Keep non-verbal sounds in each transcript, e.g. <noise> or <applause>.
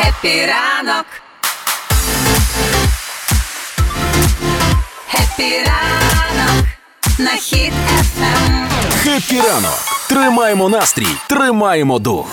Happy ранок. Happy ранок. На Хіт FM. Happy ранок! Тримаємо настрій, тримаємо дух.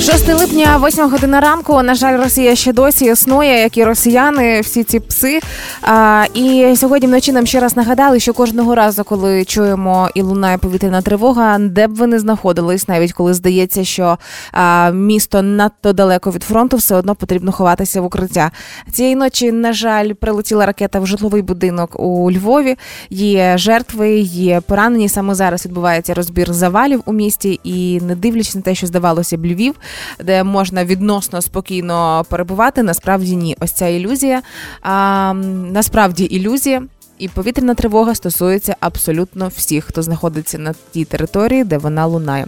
6 липня, 8 година ранку. На жаль, Росія ще досі існує, як і росіяни, всі ці пси. А, І сьогодні вночі нам ще раз нагадали, що кожного разу, коли чуємо і лунає повітряна тривога, де б ви не знаходились, навіть коли здається, що а, місто надто далеко від фронту, все одно потрібно ховатися в укриття. Цієї ночі, на жаль, прилетіла ракета в житловий будинок у Львові. Є жертви, є поранені. Саме зараз відбувається розбір завалів у місті, і не дивлячись на те, що здавалося б Львів, де можна відносно спокійно перебувати. Насправді ні, ось ця ілюзія. А, насправді ілюзія. І повітряна тривога стосується абсолютно всіх, хто знаходиться на тій території, де вона лунає.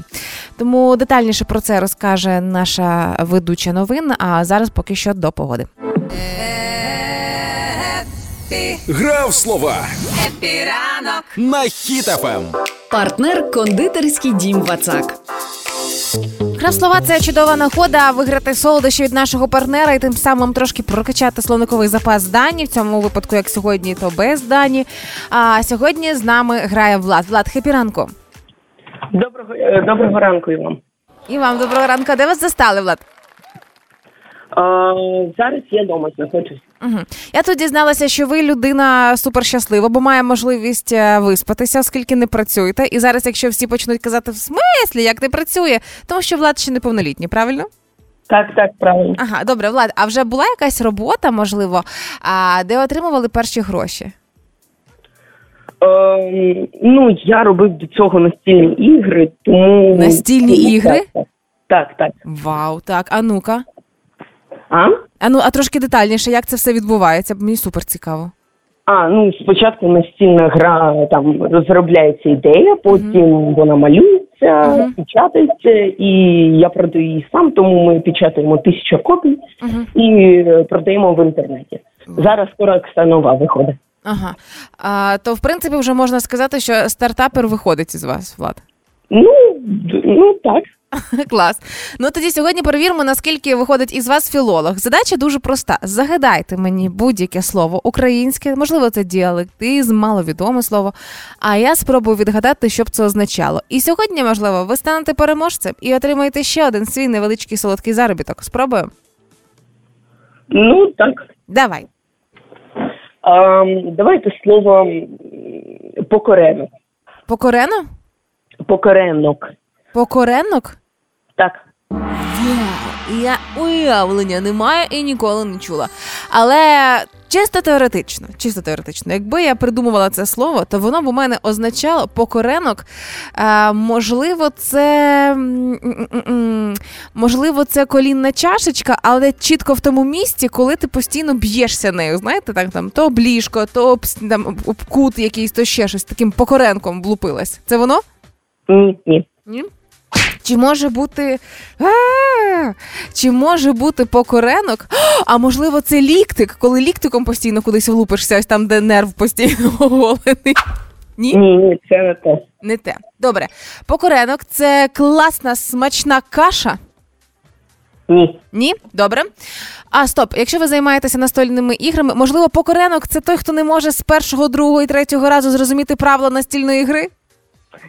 Тому детальніше про це розкаже наша ведуча новин. А зараз поки що до погоди. Гра в слова Хеппі ранок. на Хіт FM. Партнер кондитерський дім Вацак. Гра в слова це чудова нагода виграти солодощі від нашого партнера і тим самим трошки прокачати словниковий запас дані. В цьому випадку, як сьогодні, то без дані. А сьогодні з нами грає Влад. Влад, happy ранку. Доброго е, доброго ранку і вам. І вам доброго ранку. Де вас застали, Влад? А, зараз я вдома знаходжусь. Угу. Я тут дізналася, що ви людина суперщаслива, бо має можливість е, виспатися, оскільки не працюєте. І зараз, якщо всі почнуть казати в смислі, як не працює, тому що Влад ще неповнолітній, правильно? Так, так, правильно. Ага, добре, Влад. А вже була якась робота, можливо, де отримували перші гроші? Ем, ну, я робив до цього настільні ігри, тому. Настільні ігри? Так, так. так. Вау, так, а ну-ка. А? А ну, а трошки детальніше, як це все відбувається? Мені супер цікаво. А, ну спочатку настільна гра там розробляється ідея, потім вона малюється, Мгм. печатається, і я продаю її сам, тому ми печатаємо тисячу копій Мгм. і е, продаємо в інтернеті. Зараз скоро нова виходить. Ага. А, то, в принципі, вже можна сказати, що стартапер виходить із вас, Влад. Ну, ну так. <laughs> Клас. Ну тоді сьогодні перевіримо, наскільки виходить із вас філолог. Задача дуже проста. Загадайте мені будь-яке слово українське, можливо, це діалектизм, маловідоме слово. А я спробую відгадати, що б це означало. І сьогодні, можливо, ви станете переможцем і отримаєте ще один свій невеличкий солодкий заробіток. Спробуємо? Ну так. Давай. А, давайте слово м, покоренок. Покорено? Покоренок. Покоренок? Так. Я уявлення не маю і ніколи не чула. Але чисто теоретично, чисто теоретично, якби я придумувала це слово, то воно б у мене означало покоренок. А, можливо, це можливо, це колінна чашечка, але чітко в тому місці, коли ти постійно б'єшся нею. Знаєте, так там то об ліжко, то об, там, об кут якийсь, то ще щось таким покоренком влупилась. Це воно? Ні, ні. Ні? Чи може бути. А, Чи може бути покоренок? А можливо, це ліктик, коли ліктиком постійно кудись влупишся, ось там, де нерв постійно оголений. Ні? Ні, ні, це не те. Не те. Добре. Покоренок це класна смачна каша. Ні. Ні? Добре. А стоп, якщо ви займаєтеся настольними іграми, можливо, покоренок це той, хто не може з першого, другого і третього разу зрозуміти правила настільної гри?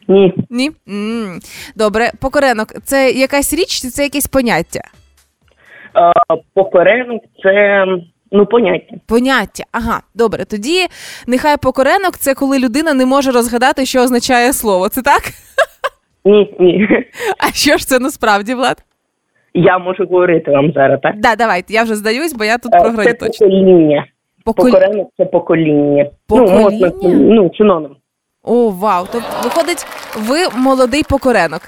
Ні. Ні? м Добре, покоренок це якась річ, чи це якесь поняття? А, покоренок це ну поняття. Поняття. Ага, добре. Тоді нехай покоренок це коли людина не може розгадати, що означає слово. Це так? Ні, ні. А що ж це насправді, Влад? Я можу говорити вам зараз, так? Да, давайте, я вже здаюсь, бо я тут Е, програю Це точно. покоління. Поколі... Покоренок це покоління. Покоління? Ну, можна, ну, синонім. О, вау! Тобто, виходить, ви молодий покоренок.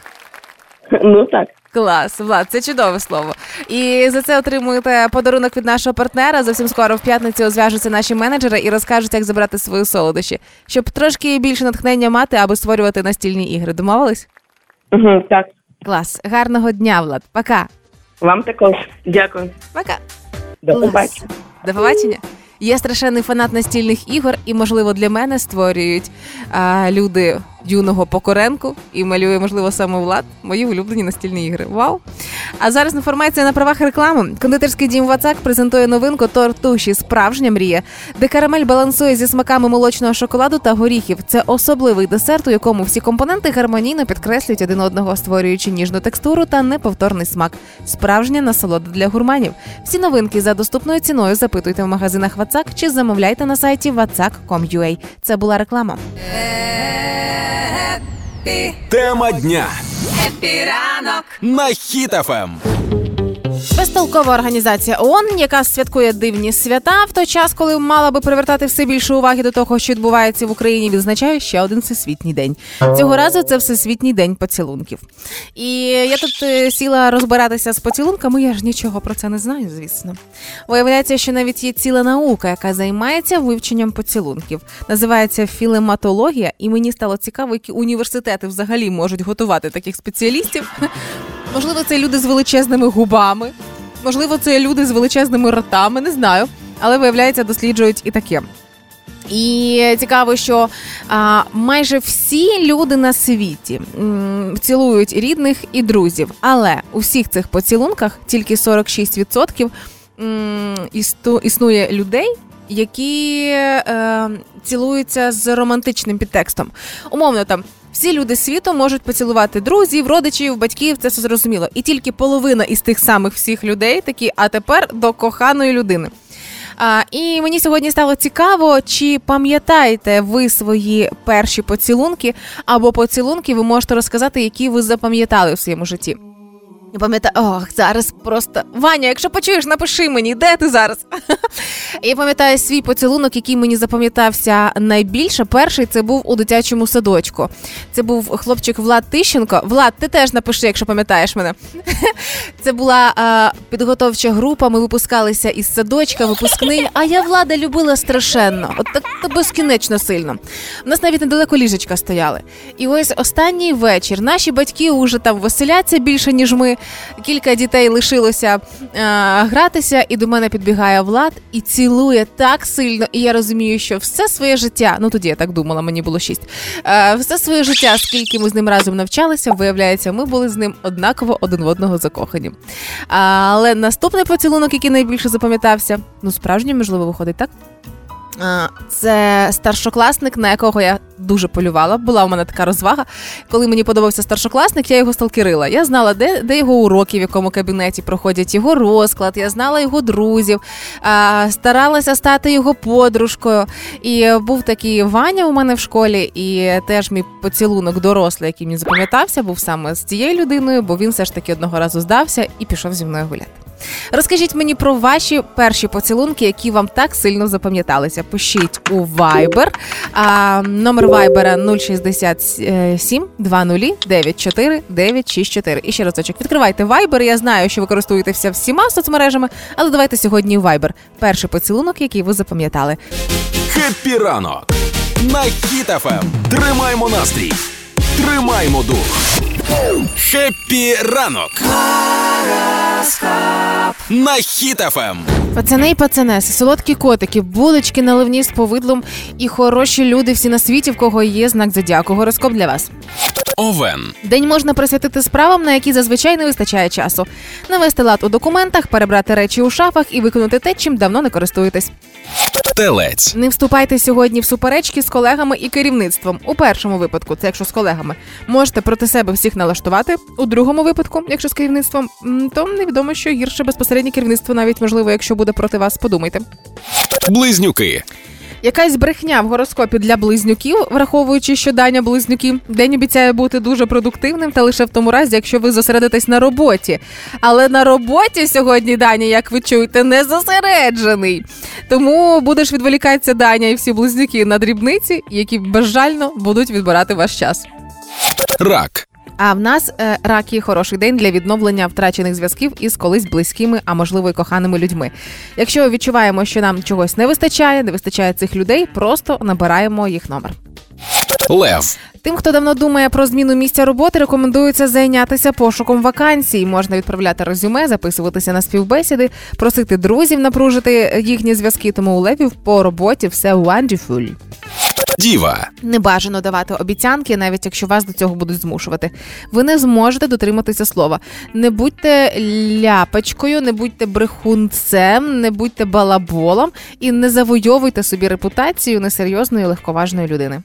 Ну так. Клас, Влад, це чудове слово. І за це отримуєте подарунок від нашого партнера. Зовсім скоро в п'ятницю зв'яжуться наші менеджери і розкажуть, як забрати свої солодощі, щоб трошки більше натхнення мати, аби створювати настільні ігри. Домовились? Угу, так. Клас, гарного дня, Влад. Пока. Вам також. Дякую. Пока. До побачення. До побачення. Я страшенний фанат настільних ігор, і, можливо, для мене створюють а, люди юного Покоренку і малює, можливо, саме Влад. Мої улюблені настільні ігри. Вау! А зараз інформація на правах реклами. Кондитерський дім Вацак презентує новинку тортуші Справжня мрія, де карамель балансує зі смаками молочного шоколаду та горіхів. Це особливий десерт, у якому всі компоненти гармонійно підкреслюють один одного, створюючи ніжну текстуру та неповторний смак. Справжня насолода для гурманів. Всі новинки за доступною ціною запитуйте в магазинах Вацак чи замовляйте на сайті vatsak.com.ua. Це була реклама. Хеппі, Тема дня Хеппі ранок. на FM. Безтолкова організація ООН, яка святкує дивні свята в той час, коли мала би привертати все більше уваги до того, що відбувається в Україні, відзначає ще один всесвітній день. Цього разу це всесвітній день поцілунків. І я тут е, сіла розбиратися з поцілунками. Я ж нічого про це не знаю, звісно. Виявляється, що навіть є ціла наука, яка займається вивченням поцілунків. Називається філематологія, і мені стало цікаво, які університети взагалі можуть готувати таких спеціалістів. Можливо, це люди з величезними губами, можливо, це люди з величезними ротами, не знаю. Але виявляється, досліджують і таке. І цікаво, що а, майже всі люди на світі м, цілують рідних і друзів. Але у всіх цих поцілунках тільки 46% м, істу, існує людей, які е, цілуються з романтичним підтекстом. Умовно там. Всі люди світу можуть поцілувати друзів, родичів, батьків, це все зрозуміло. І тільки половина із тих самих всіх людей такі, а тепер до коханої людини. А, і мені сьогодні стало цікаво, чи пам'ятаєте ви свої перші поцілунки або поцілунки, ви можете розказати, які ви запам'ятали у своєму житті. Я пам'ятаю, ох, зараз просто Ваня, якщо почуєш, напиши мені, де ти зараз? <laughs> Я пам'ятаю свій поцілунок, який мені запам'ятався найбільше. Перший це був у дитячому садочку. Це був хлопчик Влад Тищенко. Влад, ти теж напиши, якщо пам'ятаєш мене. <laughs> Це була а, підготовча група. Ми випускалися із садочка, випускний. А я влада любила страшенно, от так то безкінечно сильно. У нас навіть недалеко ліжечка стояли. І ось останній вечір наші батьки уже там веселяться більше ніж ми. Кілька дітей лишилося е, гратися, і до мене підбігає влад і цілує так сильно. І я розумію, що все своє життя, ну тоді я так думала, мені було шість. Е, все своє життя, скільки ми з ним разом навчалися, виявляється, ми були з ним однаково один в одного закохані. Але наступний поцілунок, який найбільше запам'ятався, ну справжній, можливо, виходить так. А, Це старшокласник, на якого я дуже полювала. Була у мене така розвага. Коли мені подобався старшокласник, я його сталкерила. Я знала, де, де його уроки, в якому кабінеті проходять його розклад. Я знала його друзів, старалася стати його подружкою. І був такий Ваня у мене в школі, і теж мій поцілунок дорослий, який мені запам'ятався, був саме з цією людиною, бо він все ж таки одного разу здався і пішов зі мною гуляти. Розкажіть мені про ваші перші поцілунки, які вам так сильно запам'яталися. Пишіть у Viber. А, номер Viber 067 20 94 964. І ще разочок. Відкривайте Viber. Я знаю, що ви користуєтеся всіма соцмережами, але давайте сьогодні Viber. Перший поцілунок, який ви запам'ятали. Хеппі ранок на Хіт FM. Тримаймо настрій, тримаймо дух. Хеппі ранок на Хіт FM. Пацани і пацанеси, солодкі котики, булочки наливні з повидлом і хороші люди всі на світі, в кого є знак зодіаку. Гороскоп для вас. Овен. День можна присвятити справам, на які зазвичай не вистачає часу. Навести лад у документах, перебрати речі у шафах і виконати те, чим давно не користуєтесь. Телець. Не вступайте сьогодні в суперечки з колегами і керівництвом. У першому випадку, це якщо з колегами, можете проти себе всіх налаштувати. У другому випадку, якщо з керівництвом, то невідомо, що гірше безпосереднє керівництво, навіть можливо, якщо буде проти вас, подумайте. Близнюки. Якась брехня в гороскопі для близнюків, враховуючи, що Даня близнюки, день обіцяє бути дуже продуктивним, та лише в тому разі, якщо ви зосередитесь на роботі. Але на роботі сьогодні Даня, як ви чуєте, не зосереджений. Тому будеш відволікатися Даня і всі близнюки на дрібниці, які безжально будуть відбирати ваш час. Рак. А в нас е, раки хороший день для відновлення втрачених зв'язків із колись близькими, а можливо й коханими людьми. Якщо відчуваємо, що нам чогось не вистачає, не вистачає цих людей, просто набираємо їх номер. Лев. Тим, хто давно думає про зміну місця роботи, рекомендується зайнятися пошуком вакансій. Можна відправляти резюме, записуватися на співбесіди, просити друзів напружити їхні зв'язки. Тому у левів по роботі все wonderful. Діва. Не бажано давати обіцянки, навіть якщо вас до цього будуть змушувати. Ви не зможете дотриматися слова. Не будьте ляпочкою, не будьте брехунцем, не будьте балаболом і не завойовуйте собі репутацію несерйозної легковажної людини.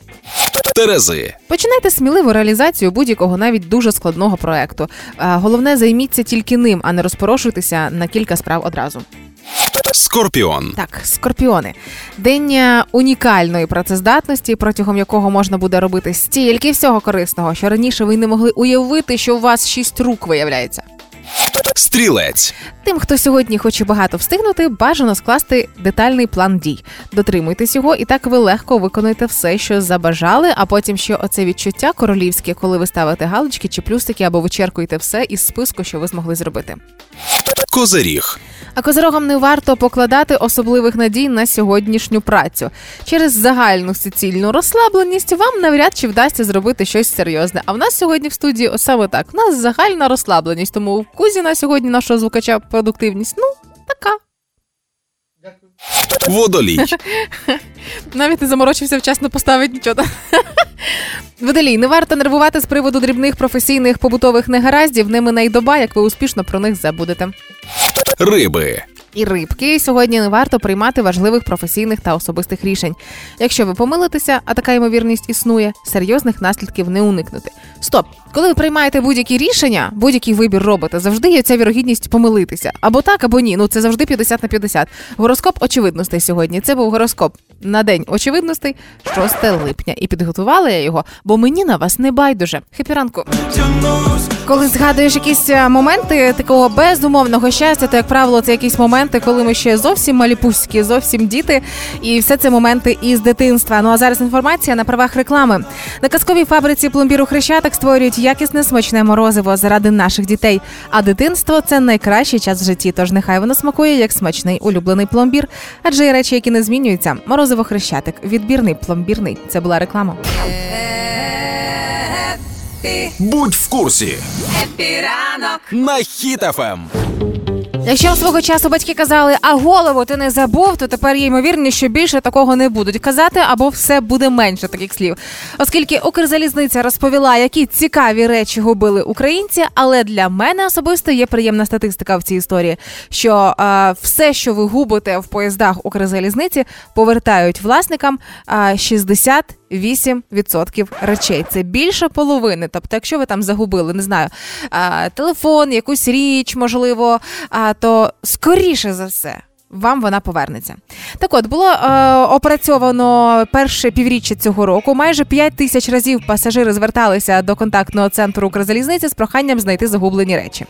Терези. Починайте сміливу реалізацію будь-якого навіть дуже складного проекту. Головне, займіться тільки ним, а не розпорошуйтеся на кілька справ одразу. Скорпіон. Так, скорпіони. День е, унікальної працездатності, протягом якого можна буде робити стільки всього корисного, що раніше ви не могли уявити, що у вас шість рук виявляється. Стрілець. Тим, хто сьогодні хоче багато встигнути, бажано скласти детальний план дій. Дотримуйтесь його, і так ви легко виконуєте все, що забажали. А потім ще оце відчуття королівське, коли ви ставите галочки чи плюсики або вичеркуєте все із списку, що ви змогли зробити. Козиріг. А козирогам не варто покладати особливих надій на сьогоднішню працю. Через загальну суцільну розслабленість вам навряд чи вдасться зробити щось серйозне. А в нас сьогодні в студії саме так. У нас загальна розслабленість, тому в Кузіна сьогодні нашого звукача продуктивність. Ну, така. Водолій. <laughs> Навіть не заморочився вчасно поставити нічого. <laughs> Водолій, не варто нервувати з приводу дрібних професійних побутових негараздів. Ними найдоба, як ви успішно про них забудете. Риби. І рибки сьогодні не варто приймати важливих професійних та особистих рішень. Якщо ви помилитеся, а така ймовірність існує, серйозних наслідків не уникнути. Стоп! Коли ви приймаєте будь-які рішення, будь-який вибір робите, завжди є ця вірогідність помилитися. Або так, або ні. Ну це завжди 50 на 50. Гороскоп очевидностей сьогодні. Це був гороскоп на день очевидностей 6 липня. І підготувала я його, бо мені на вас не байдуже. Хепі ранку. Коли згадуєш якісь е, моменти такого безумовного щастя, то як правило, це якісь моменти, коли ми ще зовсім маліпуські, зовсім діти, і все це моменти із дитинства. Ну а зараз інформація на правах реклами. На казковій фабриці пломбіру Хрещатик створюють якісне смачне морозиво заради наших дітей. А дитинство це найкращий час в житті. Тож нехай воно смакує як смачний улюблений пломбір. Адже є речі, які не змінюються. Морозиво Хрещатик, відбірний пломбірний. Це була реклама. Будь в курсі. Хеппі ранок. На Хіт FM. Якщо свого часу батьки казали, а голову ти не забув, то тепер є ймовірність, що більше такого не будуть казати, або все буде менше таких слів. Оскільки Укрзалізниця розповіла, які цікаві речі губили українці, але для мене особисто є приємна статистика в цій історії, що е, все, що ви губите в поїздах Укрзалізниці, повертають власникам е, 60 8% речей. Це більше половини. Тобто, якщо ви там загубили, не знаю, а, телефон, якусь річ, можливо, а, то скоріше за все. Вам вона повернеться. Так от було е, опрацьовано перше півріччя цього року. Майже 5 тисяч разів пасажири зверталися до контактного центру Укрзалізниці з проханням знайти загублені речі.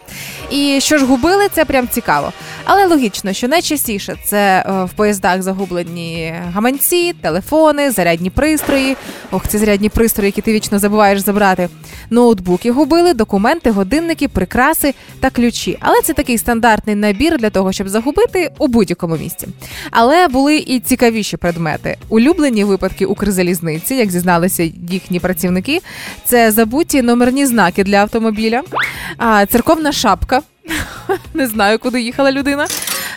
І що ж губили, це прям цікаво. Але логічно, що найчастіше це е, в поїздах загублені гаманці, телефони, зарядні пристрої. Ох, ці зарядні пристрої, які ти вічно забуваєш забрати. Ноутбуки губили, документи, годинники, прикраси та ключі. Але це такий стандартний набір для того, щоб загубити у будь-якому місці. Але були і цікавіші предмети. Улюблені випадки Укрзалізниці, як зізналися їхні працівники, це забуті номерні знаки для автомобіля, церковна шапка. Не знаю, куди їхала людина.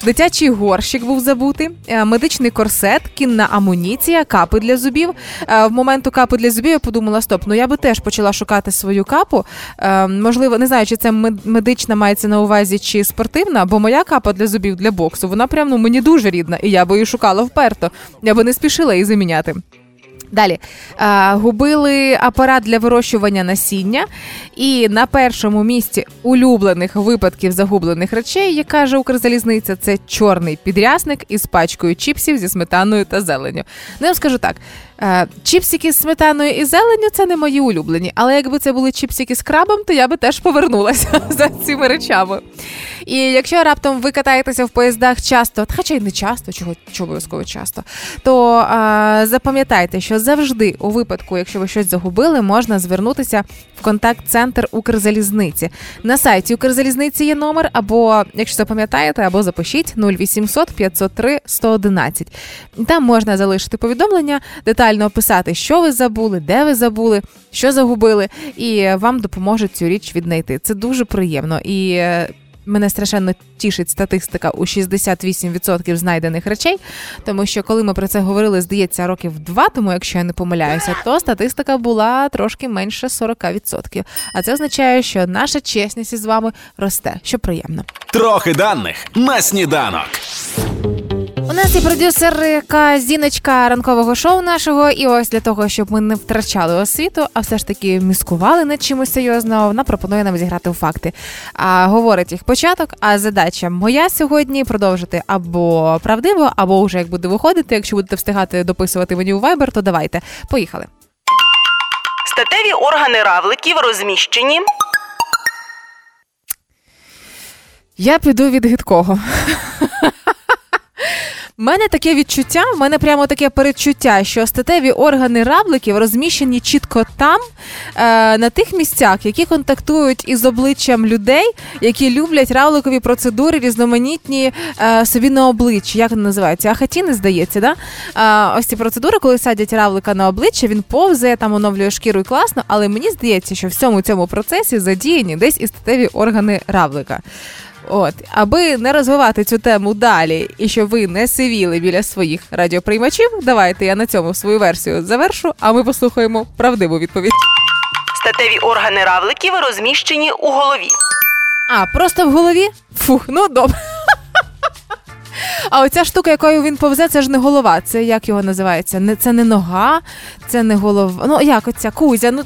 Дитячий горщик був забутий, е, медичний корсет, кінна амуніція, капи для зубів. Е, В моменту капи для зубів я подумала: стоп, ну я би теж почала шукати свою капу. Е, Можливо, не знаю, чи це мед- медична мається на увазі чи спортивна, бо моя капа для зубів для боксу, вона прям ну мені дуже рідна, і я би її шукала вперто. Я би не спішила її заміняти. Далі. А, губили апарат для вирощування насіння, і на першому місці улюблених випадків загублених речей, як каже Укрзалізниця, це чорний підрясник із пачкою чіпсів зі сметаною та зеленню. Ну, я вам скажу так: чіпсики з сметаною і зеленю це не мої улюблені, але якби це були чіпсики з крабом, то я би теж повернулася <laughs> за цими речами. І якщо раптом ви катаєтеся в поїздах часто, хоча й не часто, чого, обов'язково часто, то а, запам'ятайте, що завжди у випадку, якщо ви щось загубили, можна звернутися в контакт-центр Укрзалізниці. На сайті Укрзалізниці є номер, або якщо запам'ятаєте, або запишіть 0800 503 111. Там можна залишити повідомлення, детально описати, що ви забули, де ви забули, що загубили, і вам допоможуть цю річ віднайти. Це дуже приємно і. Мене страшенно тішить статистика у 68% знайдених речей, тому що коли ми про це говорили, здається, років два тому, якщо я не помиляюся, то статистика була трошки менше 40%. А це означає, що наша чесність із вами росте, що приємно. Трохи даних на сніданок. У нас є продюсерка Зіночка ранкового шоу нашого, і ось для того, щоб ми не втрачали освіту, а все ж таки міскували над чимось серйозно, вона пропонує нам зіграти у факти. А говорить їх початок. А задача моя сьогодні продовжити або правдиво, або вже як буде виходити. Якщо будете встигати дописувати мені у Viber, то давайте. Поїхали. Статеві органи равликів розміщені. Я піду від гидкого. У мене таке відчуття, в мене прямо таке передчуття, що статеві органи равликів розміщені чітко там, е, на тих місцях, які контактують із обличчям людей, які люблять равликові процедури, різноманітні е, собі на обличчі. Як вони називаються? Ахатіни, здається, да? Е, ось ці процедури, коли садять равлика на обличчя, він повзає, там оновлює шкіру і класно, але мені здається, що в всьому цьому процесі задіяні десь і статеві органи равлика. От, аби не розвивати цю тему далі і щоб ви не сивіли біля своїх радіоприймачів, давайте я на цьому свою версію завершу, а ми послухаємо правдиву відповідь. Статеві органи равликів розміщені у голові. А, просто в голові? Фух, ну добре. А оця штука, якою він повзе, це ж не голова. Це як його називається? Не, це не нога, це не голова. Ну, як оця кузя, ну,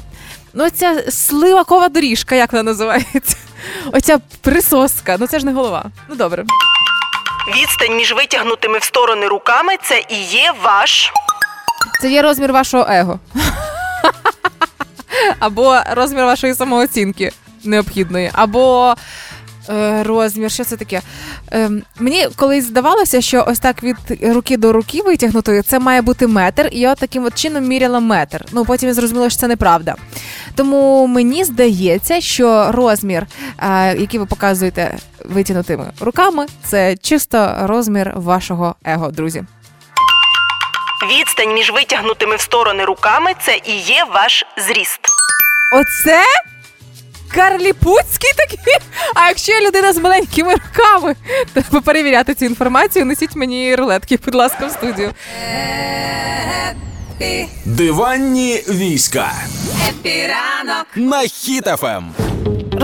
ну ця сливакова доріжка, як вона називається? Оця присоска, ну це ж не голова. Ну добре. Відстань між витягнутими в сторони руками це і є ваш. Це є розмір вашого его. <laughs> Або розмір вашої самооцінки необхідної, або розмір, що це таке? Е, мені колись здавалося, що ось так від руки до руки витягнутої це має бути метр, і я таким от чином міряла метр. Ну потім я зрозуміла, що це неправда. Тому мені здається, що розмір, е, який ви показуєте витягнутими руками, це чисто розмір вашого его, друзі. Відстань між витягнутими в сторони руками це і є ваш зріст. Оце? Карліпуцький такий? А якщо я людина з маленькими руками, треба перевіряти цю інформацію, несіть мені рулетки, будь ласка, в студію. Диванні війська Хеппі ранок. на Хіт FM.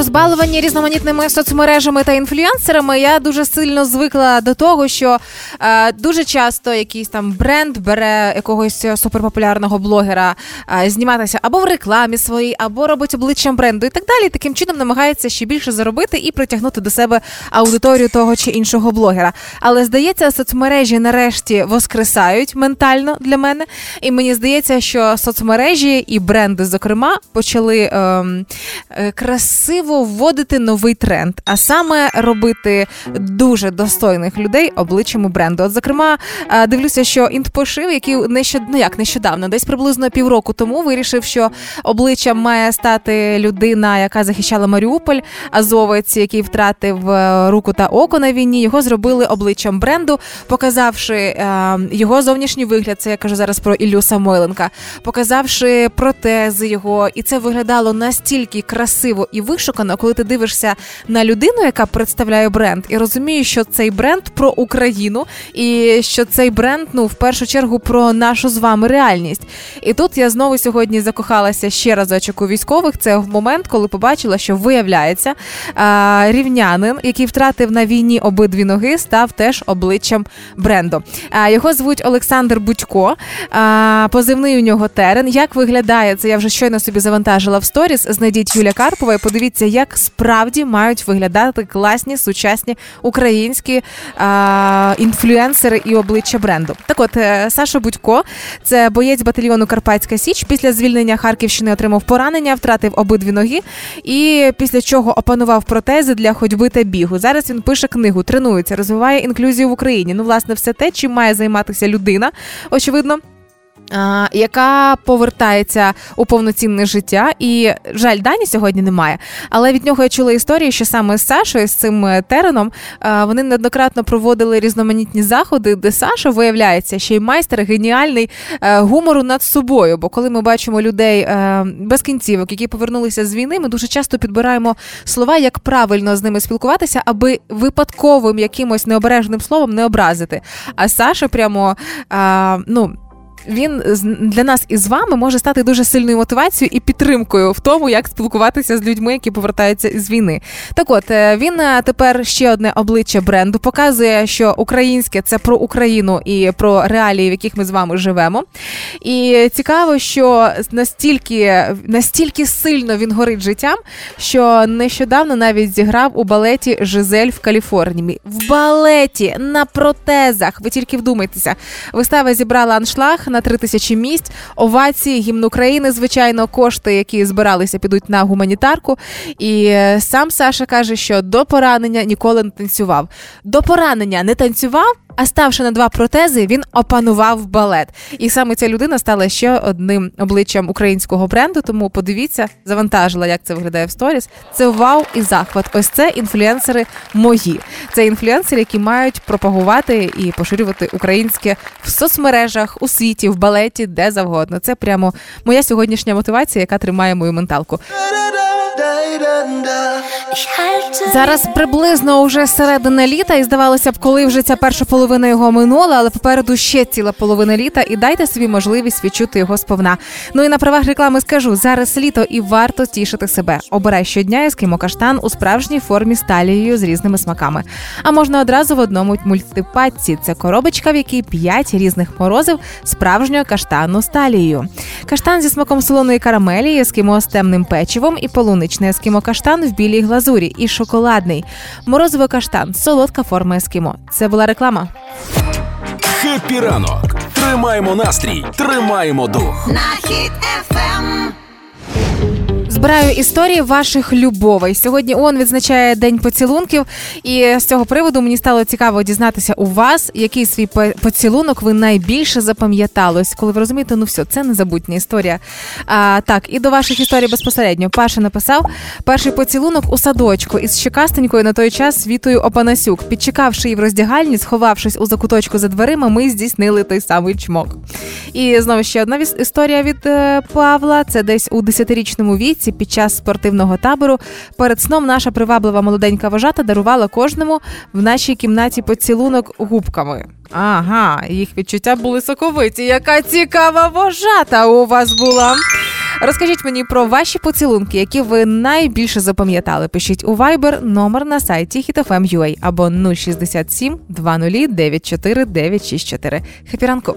Розбалувана різноманітними соцмережами та інфлюенсерами, я дуже сильно звикла до того, що е, дуже часто якийсь там бренд бере якогось суперпопулярного блогера е, зніматися або в рекламі своїй, або робить обличчям бренду і так далі. Таким чином намагається ще більше заробити і притягнути до себе аудиторію того чи іншого блогера. Але здається, соцмережі нарешті воскресають ментально для мене. І мені здається, що соцмережі і бренди, зокрема, почали ем, е, красиво вводити новий тренд, а саме робити дуже достойних людей обличчям бренду. От, зокрема, е, дивлюся, що інтпошив, який нещодавно, ну як нещодавно, десь приблизно півроку тому вирішив, що обличчям має стати людина, яка захищала Маріуполь, азовець, який втратив е, руку та око на війні. Його зробили обличчям бренду, показавши е, його зовнішній вигляд. Це я кажу зараз про Іллю Самойленка, показавши протези його, і це виглядало настільки красиво і вишукано, коли ти дивишся на людину, яка представляє бренд, і розумієш, що цей бренд про Україну, і що цей бренд ну в першу чергу про нашу з вами реальність. І тут я знову сьогодні закохалася ще разочок у військових. Це в момент, коли побачила, що виявляється рівнянин, який втратив на війні обидві ноги, став теж обличчям бренду. Його звуть Олександр Будько. Позивний у нього терен. Як виглядає це? Я вже щойно собі завантажила в сторіс. Знайдіть Юля Карпова і подивіться, як справді мають виглядати класні сучасні українські а, інфлюенсери і обличчя бренду. Так, от е, Саша Будько, це боєць батальйону Карпатська Січ. Після звільнення Харківщини отримав поранення, втратив обидві ноги, і після чого опанував протези для ходьби та бігу. Зараз він пише книгу, тренується, розвиває інклюзію в Україні. Ну, власне, все те, чим має займатися людина, очевидно. Яка повертається у повноцінне життя, і жаль, Дані сьогодні немає. Але від нього я чула історію, що саме з Сашою, з цим е, тереном, вони неоднократно проводили різноманітні заходи, де Саша виявляється ще й майстер геніальний е, гумору над собою. Бо коли ми бачимо людей е, без кінцівок, які повернулися з війни, ми дуже часто підбираємо слова, як правильно з ними спілкуватися, аби випадковим якимось необережним словом не образити. А Саша прямо ну він для нас і з вами може стати дуже сильною мотивацією і підтримкою в тому, як спілкуватися з людьми, які повертаються з війни. Так, от е, він е, тепер ще одне обличчя бренду показує, що українське це про Україну і про реалії, в яких ми з вами живемо. І цікаво, що настільки настільки сильно він горить життям, що нещодавно навіть зіграв у балеті Жизель в Каліфорнії. В балеті на протезах. Ви тільки вдумайтеся, вистава зібрала аншлаг на три тисячі місць. Овації гімн України, звичайно, кошти, які збиралися, підуть на гуманітарку. І е, сам Саша каже, що до поранення ніколи не танцював. До поранення не танцював. А ставши на два протези, він опанував балет. І саме ця людина стала ще одним обличчям українського бренду. Тому подивіться, завантажила, як це виглядає в сторіс. Це вау і захват. Ось це інфлюенсери мої. Це інфлюенсери, які мають пропагувати і поширювати українське в соцмережах, у світі, в балеті, де завгодно. Це прямо моя сьогоднішня мотивація, яка тримає мою менталку. Зараз приблизно уже середина літа, і здавалося б, коли вже ця перша половина його минула, але попереду ще ціла половина літа, і дайте собі можливість відчути його сповна. Ну і на правах реклами скажу: зараз літо і варто тішити себе. Обирай щодня ескімо каштан у справжній формі з талією з різними смаками. А можна одразу в одному мультипатці. Це коробочка, в якій п'ять різних морозив справжнього каштану з талією. Каштан зі смаком солоної карамелі, ескімо з темним печивом і полуничний ескімо каштан в білій глазурі і шоколадний. Морозовий каштан, солодка форма ескімо. Це була реклама. Хеппі ранок. Тримаємо настрій, тримаємо дух. На хід ефем. Збираю історії ваших любовей. Сьогодні ООН відзначає день поцілунків, і з цього приводу мені стало цікаво дізнатися у вас, який свій поцілунок ви найбільше запам'ятали. Ось Коли ви розумієте, ну все, це незабутня історія. А, Так, і до ваших історій безпосередньо. Паша написав перший поцілунок у садочку із щекастенькою на той час Світою Опанасюк. Підчекавши її в роздягальні, сховавшись у закуточку за дверима, ми здійснили той самий чмок. І знову ще одна історія від е, Павла. Це десь у десятирічному віці вулиці під час спортивного табору. Перед сном наша приваблива молоденька вожата дарувала кожному в нашій кімнаті поцілунок губками. Ага, їх відчуття були соковиті. Яка цікава вожата у вас була. Розкажіть мені про ваші поцілунки, які ви найбільше запам'ятали. Пишіть у Viber номер на сайті hitfm.ua або 067 20 94 964. Happy ранку.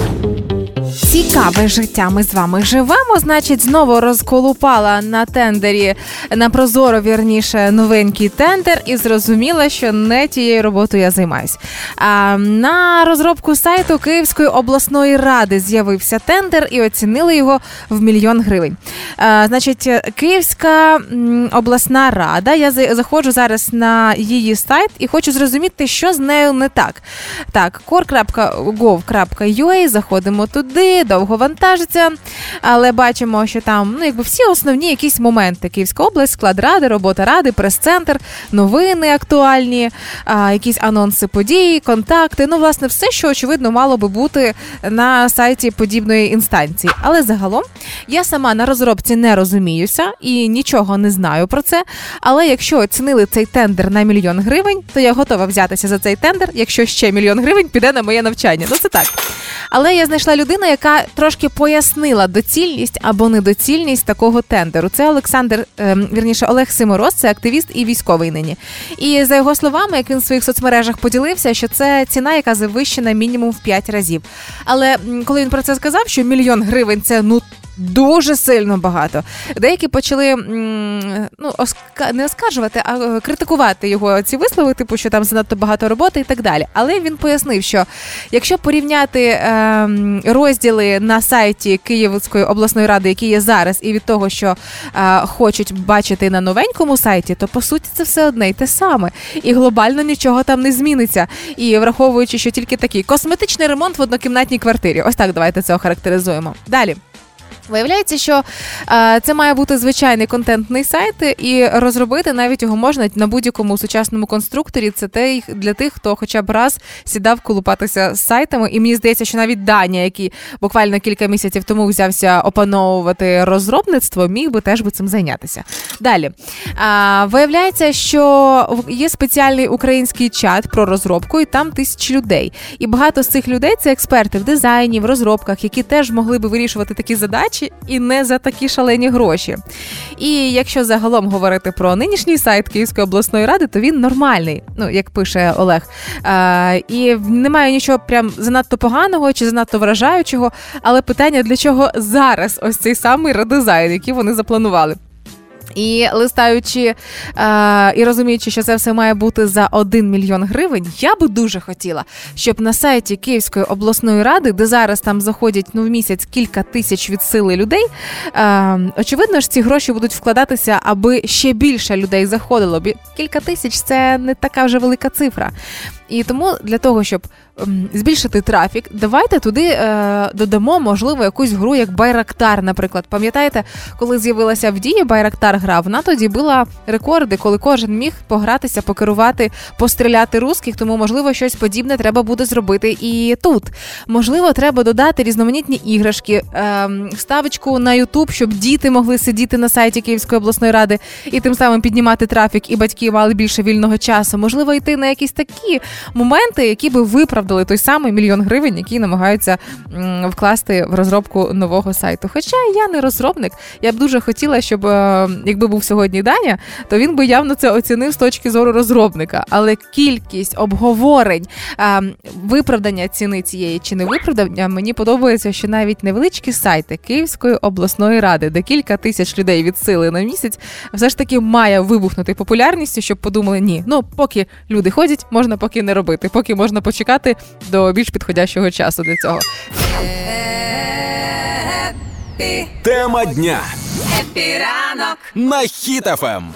Цікаве життя ми з вами живемо. Значить, знову розколупала на тендері на Прозорро вірніше новенький тендер, і зрозуміла, що не тією роботою я займаюсь. А на розробку сайту Київської обласної ради з'явився тендер і оцінили його в мільйон гривень. А, Значить, Київська обласна рада. Я заходжу зараз на її сайт і хочу зрозуміти, що з нею не так. Так, core.gov.ua, заходимо туди довго вантажиться, але бачимо, що там ну якби всі основні якісь моменти: Київська область, склад ради, робота ради, прес-центр, новини актуальні, а, якісь анонси подій, контакти. Ну, власне, все, що очевидно мало би бути на сайті подібної інстанції. Але загалом я сама на розробці не розуміюся і нічого не знаю про це. Але якщо оцінили цей тендер на мільйон гривень, то я готова взятися за цей тендер, якщо ще мільйон гривень піде на моє навчання. Ну це так. Але я знайшла людину, яка трошки пояснила доцільність або недоцільність такого тендеру. Це Олександр, ем, вірніше Олег Симороз, це активіст і військовий нині. І за його словами, як він в своїх соцмережах поділився, що це ціна, яка завищена мінімум в 5 разів. Але коли він про це сказав, що мільйон гривень це ну дуже сильно багато. Деякі почали ну, не оскаржувати, а е, критикувати його ці вислови, типу, що там занадто багато роботи і так далі. Але він пояснив, що якщо порівняти е, розділи на сайті Київської обласної ради, які є зараз, і від того, що е, хочуть бачити на новенькому сайті, то по суті це все одне й те саме. І глобально нічого там не зміниться. І враховуючи, що тільки такий косметичний ремонт в однокімнатній квартирі. Ось так давайте це охарактеризуємо. Далі. Виявляється, що е, це має бути звичайний контентний сайт, і розробити навіть його можна на будь-якому сучасному конструкторі. Це те для тих, хто хоча б раз сідав колупатися з сайтами. І мені здається, що навіть Даня, який буквально кілька місяців тому взявся опановувати розробництво, міг би теж би цим зайнятися. Далі е, виявляється, що є спеціальний український чат про розробку, і там тисячі людей. І багато з цих людей це експерти в дизайні, в розробках, які теж могли би вирішувати такі задачі і не за такі шалені гроші. І якщо загалом говорити про нинішній сайт Київської обласної ради, то він нормальний, ну як пише Олег. А, І немає нічого прям занадто поганого чи занадто вражаючого. Але питання для чого зараз ось цей самий редизайн, який вони запланували. І листаючи е, і розуміючи, що це все має бути за 1 мільйон гривень, я би дуже хотіла, щоб на сайті Київської обласної ради, де зараз там заходять ну в місяць кілька тисяч від сили людей, е, очевидно ж ці гроші будуть вкладатися, аби ще більше людей заходило. Бі Кілька тисяч це не така вже велика цифра. І тому для того, щоб ем, збільшити трафік, давайте туди е, додамо, можливо, якусь гру, як Байрактар, наприклад. Пам'ятаєте, коли з'явилася в дії Байрактар гра, вона тоді була рекорди, коли кожен міг погратися, покерувати, постріляти русських, тому можливо щось подібне треба буде зробити і тут. Можливо, треба додати різноманітні іграшки, е, вставочку на Ютуб, щоб діти могли сидіти на сайті Київської обласної ради і тим самим піднімати трафік, і батьки мали більше вільного часу. Можливо, йти на якісь такі моменти, які би виправдали той самий мільйон гривень, який намагаються вкласти в розробку нового сайту. Хоча я не розробник, я б дуже хотіла, щоб е, якби був сьогодні Даня, то він би явно це оцінив з точки зору розробника. Але кількість обговорень, е, виправдання ціни цієї чи не виправдання, мені подобається, що навіть невеличкі сайти Київської обласної ради, де кілька тисяч людей від сили на місяць, все ж таки має вибухнути популярністю, щоб подумали, ні, ну поки люди ходять, можна поки не робити, поки можна почекати до більш підходящого часу для цього. Тема дня Хеппі ранок на Хіт FM.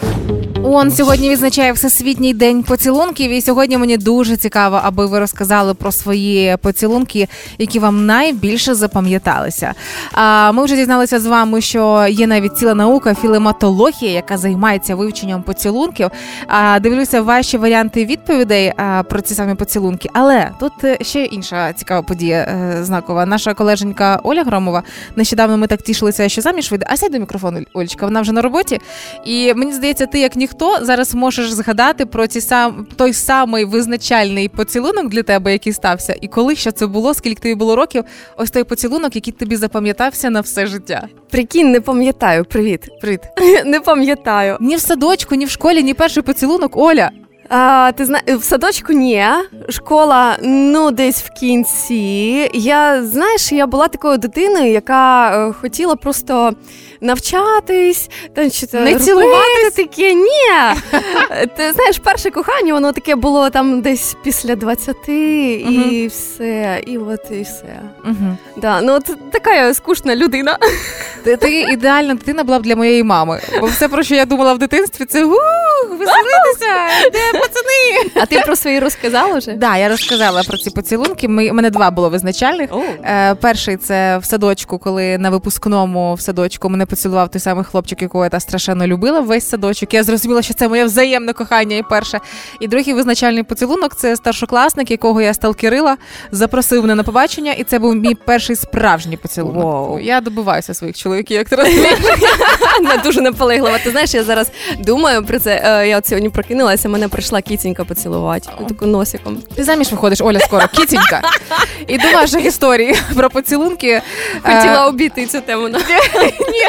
ООН сьогодні відзначає всесвітній день поцілунків. І сьогодні мені дуже цікаво, аби ви розказали про свої поцілунки, які вам найбільше запам'яталися. А ми вже дізналися з вами, що є навіть ціла наука філематологія, яка займається вивченням поцілунків. А дивлюся ваші варіанти відповідей про ці самі поцілунки. Але тут е, ще інша цікава подія е, знакова. Наша колеженька Оля Громова. Нещодавно ми так тішилися, що заміж вийде. А сядь до мікрофону, Олечка, вона вже на роботі. І мені здається, ти як ніхто зараз можеш згадати про ці сам той самий визначальний поцілунок для тебе, який стався, і коли що це було, скільки тобі було років, ось той поцілунок, який тобі запам'ятався на все життя. Прикинь, не пам'ятаю. Привіт. Привіт. <laughs> Не пам'ятаю. Ні в садочку, ні в школі, ні перший поцілунок. Оля. А, ти зна... в садочку ні. Школа, ну, десь в кінці. Я знаєш, я була такою дитиною, яка е, хотіла просто навчатись, там чи Не робити цілуватись? таке. Ні. <laughs> Ти знаєш, перше кохання, воно таке було там десь після 20 і все. І от і все. Угу. Да, ну от така я скучна людина. Ти, ти <laughs> ідеальна дитина була б для моєї мами. Бо все, про що я думала в дитинстві, це ух, веселитися, де пацани. А ти про свої розказала вже? Да, я розказала про ці поцілунки. Ми, у мене два було визначальних. Е, перший це в садочку, коли на випускному в садочку мене поцілував той самий хлопчик, якого я та страшенно любила весь садочок. Я зрозуміла, що це моє взаємне кохання і перше. І другий визначальний поцілунок це старшокласник, якого я сталкерила, запросив мене на побачення, і це був мій перший справжній поцілунок. Я добиваюся своїх чоловіків, як ти розумієш. <laughs> Дуже наполеглива. Ти знаєш, я зараз думаю про це. Е, Я от сьогодні прокинулася, мене прийшла кітінька поцілувати. Таку носиком. Ти заміж виходиш, Оля, скоро, кітінька. І до ваших історій про поцілунки. Е, Хотіла обійти цю тему. Ні.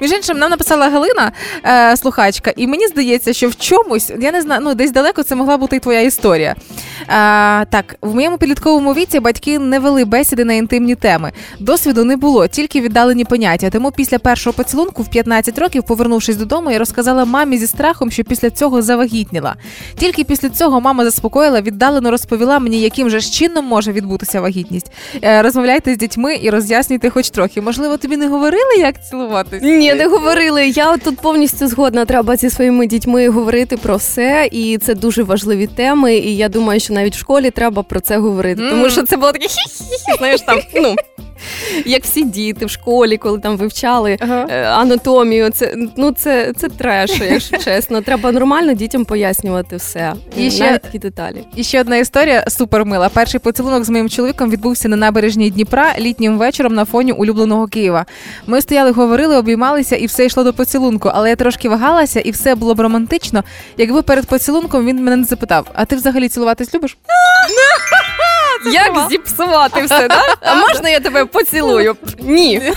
Між іншим, нам написала Галина, е, слухачка, і мені здається, що в чомусь, я не знаю, ну десь далеко це могла бути і твоя історія. Е, так, в моєму підлітковому віці батьки не вели бесіди на інтимні теми. Досвіду не було, тільки віддалені поняття. Тому після першого поцілунку в 15 років, повернувшись додому, я розказала мамі зі страхом, що після цього завагітніла. Тільки після цього мама заспокоїла, віддалено розповіла мені, яким же чином може відбутися вагітність. Е, розмовляйте з дітьми і роз'яснюйте хоч трохи. Можливо, тобі не говорили, як цілуватись? Ні, не говорили. Я тут повністю згодна. Треба зі своїми дітьми говорити про все, і це дуже важливі теми. І я думаю, що навіть в школі треба про це говорити, тому що це було таке знаєш там. Ну як всі діти в школі, коли там вивчали Ага. е, анатомію. Це ну це, це треш, якщо <laughs> чесно. Треба нормально дітям пояснювати все. І ще- навіть такі деталі. І ще одна історія супермила. Перший поцілунок з моїм чоловіком відбувся на набережній Дніпра літнім вечором на фоні улюбленого Києва. Ми стояли, говорили, обіймалися, і все йшло до поцілунку. Але я трошки вагалася, і все було б романтично. Якби перед поцілунком він мене не запитав: А ти взагалі цілуватись любиш? <laughs> <laughs> Як зіпсувати все, да? А можна я тебе поцілую? Ні.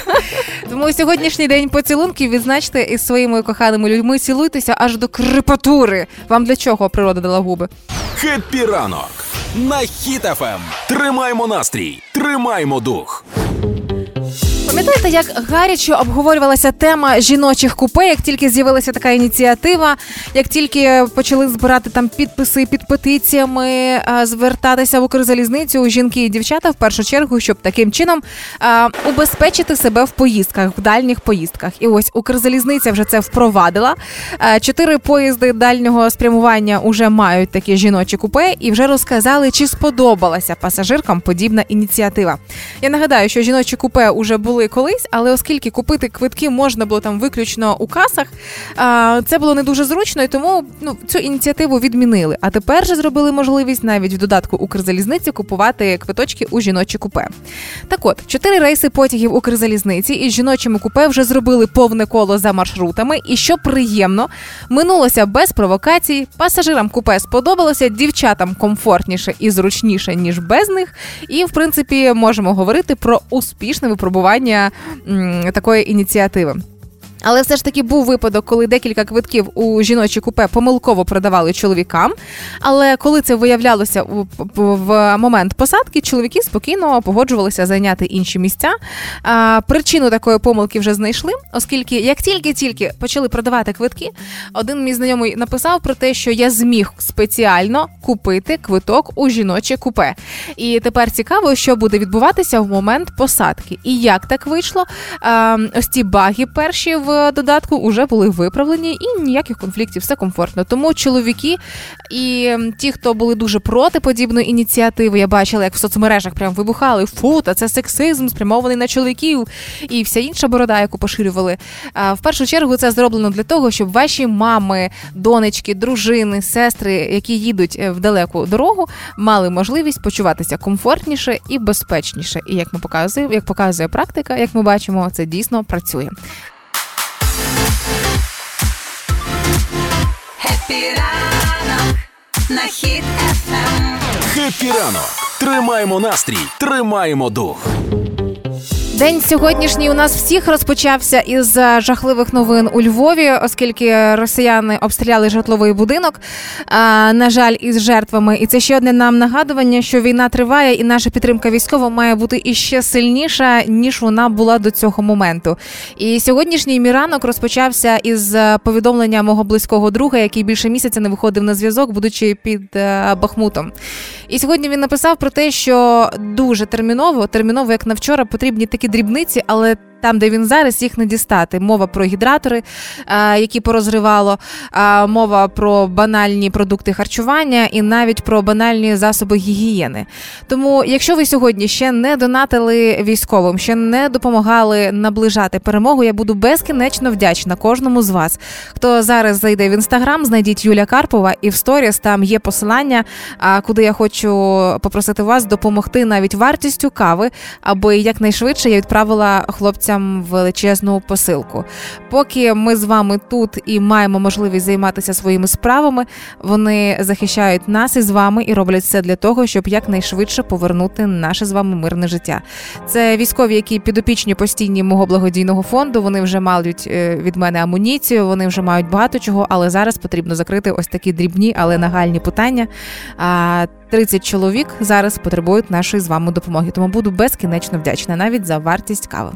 Тому сьогоднішній день поцілунків відзначте із своїми коханими людьми. Цілуйтеся аж до крипатури. Вам для чого природа дала губи? Хеппі ранок на Хіт FM. Тримаймо настрій, тримаймо дух. Пам'ятаєте, як гаряче обговорювалася тема жіночих купе, як тільки з'явилася така ініціатива, як тільки почали збирати там підписи під петиціями, звертатися в Укрзалізницю жінки і дівчата в першу чергу, щоб таким чином а, убезпечити себе в поїздках, в дальніх поїздках. І ось Укрзалізниця вже це впровадила. Чотири поїзди дальнього спрямування вже мають такі жіночі купе і вже розказали, чи сподобалася пасажиркам подібна ініціатива. Я нагадаю, що жіночі купе вже були колись, але оскільки купити квитки можна було там виключно у касах, це було не дуже зручно, і тому ну, цю ініціативу відмінили. А тепер же зробили можливість навіть в додатку Укрзалізниці купувати квиточки у жіночі купе. Так от, чотири рейси потягів Укрзалізниці із жіночими купе вже зробили повне коло за маршрутами. І що приємно, минулося без провокацій. Пасажирам купе сподобалося, дівчатам комфортніше і зручніше ніж без них. І в принципі можемо говорити про успішне випробування м, такої ініціативи. Але все ж таки був випадок, коли декілька квитків у жіночі купе помилково продавали чоловікам. Але коли це виявлялося в- момент посадки, чоловіки спокійно погоджувалися зайняти інші місця. Причину такої помилки вже знайшли, оскільки як тільки-тільки почали продавати квитки, один мій знайомий написав про те, що я зміг спеціально купити квиток у жіноче купе. І тепер цікаво, що буде відбуватися в момент посадки. І як так вийшло? Ось ці баги перші в додатку вже були виправлені, і ніяких конфліктів, все комфортно. Тому чоловіки і ті, хто були дуже проти подібної ініціативи, я бачила, як в соцмережах прям вибухали фу, та це сексизм спрямований на чоловіків і вся інша борода, яку поширювали. В першу чергу це зроблено для того, щоб ваші мами, донечки, дружини, сестри, які їдуть е, в далеку дорогу, мали можливість почуватися комфортніше і безпечніше. І як ми показує, як показує практика, як ми бачимо, це дійсно працює. Хеппі ранок на ранок. Тримаємо настрій, тримаємо дух. День сьогоднішній у нас всіх розпочався із е, жахливих новин у Львові, оскільки росіяни обстріляли житловий будинок. А, на жаль, із жертвами. І це ще одне нам нагадування, що війна триває, і наша підтримка військова має бути іще сильніша ніж вона була до цього моменту. І сьогоднішній мій ранок розпочався із е, повідомлення мого близького друга, який більше місяця не виходив на зв'язок, будучи під е, Бахмутом. І сьогодні він написав про те, що дуже терміново, терміново, як на вчора, потрібні такі дрібниці, але там, де він зараз, їх не дістати. Мова про гідратори, е, які порозривало, е, мова про банальні продукти харчування і навіть про банальні засоби гігієни. Тому, якщо ви сьогодні ще не донатили військовим, ще не допомагали наближати перемогу, я буду безкінечно вдячна кожному з вас. Хто зараз зайде в інстаграм, знайдіть Юля Карпова, і в сторіс там є посилання, куди я хочу попросити вас допомогти навіть вартістю кави, аби якнайшвидше я відправила хлопцям хлопцям величезну посилку. Поки ми з вами тут і маємо можливість займатися своїми справами, вони захищають нас із вами і роблять все для того, щоб якнайшвидше повернути наше з вами мирне життя. Це військові, які підопічні постійні мого благодійного фонду. Вони вже мають е, від мене амуніцію, вони вже мають багато чого, але зараз потрібно закрити ось такі дрібні, але нагальні питання. А 30 чоловік зараз потребують нашої з вами допомоги. Тому буду безкінечно вдячна навіть за вартість кави.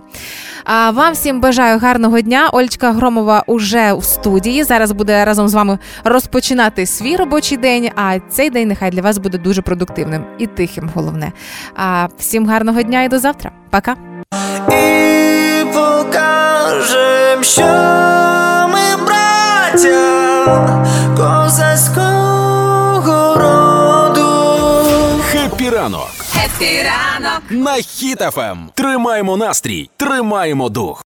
А вам всім бажаю гарного дня. Ольчка Громова уже в студії. Зараз буде разом з вами розпочинати свій робочий день. А цей день нехай для вас буде дуже продуктивним і тихим. Головне. А всім гарного дня і до завтра. Пока. і покажем, що ми браття козацького ранок Хеппі ранок. на Хіт FM. Тримаємо настрій, тримаємо дух.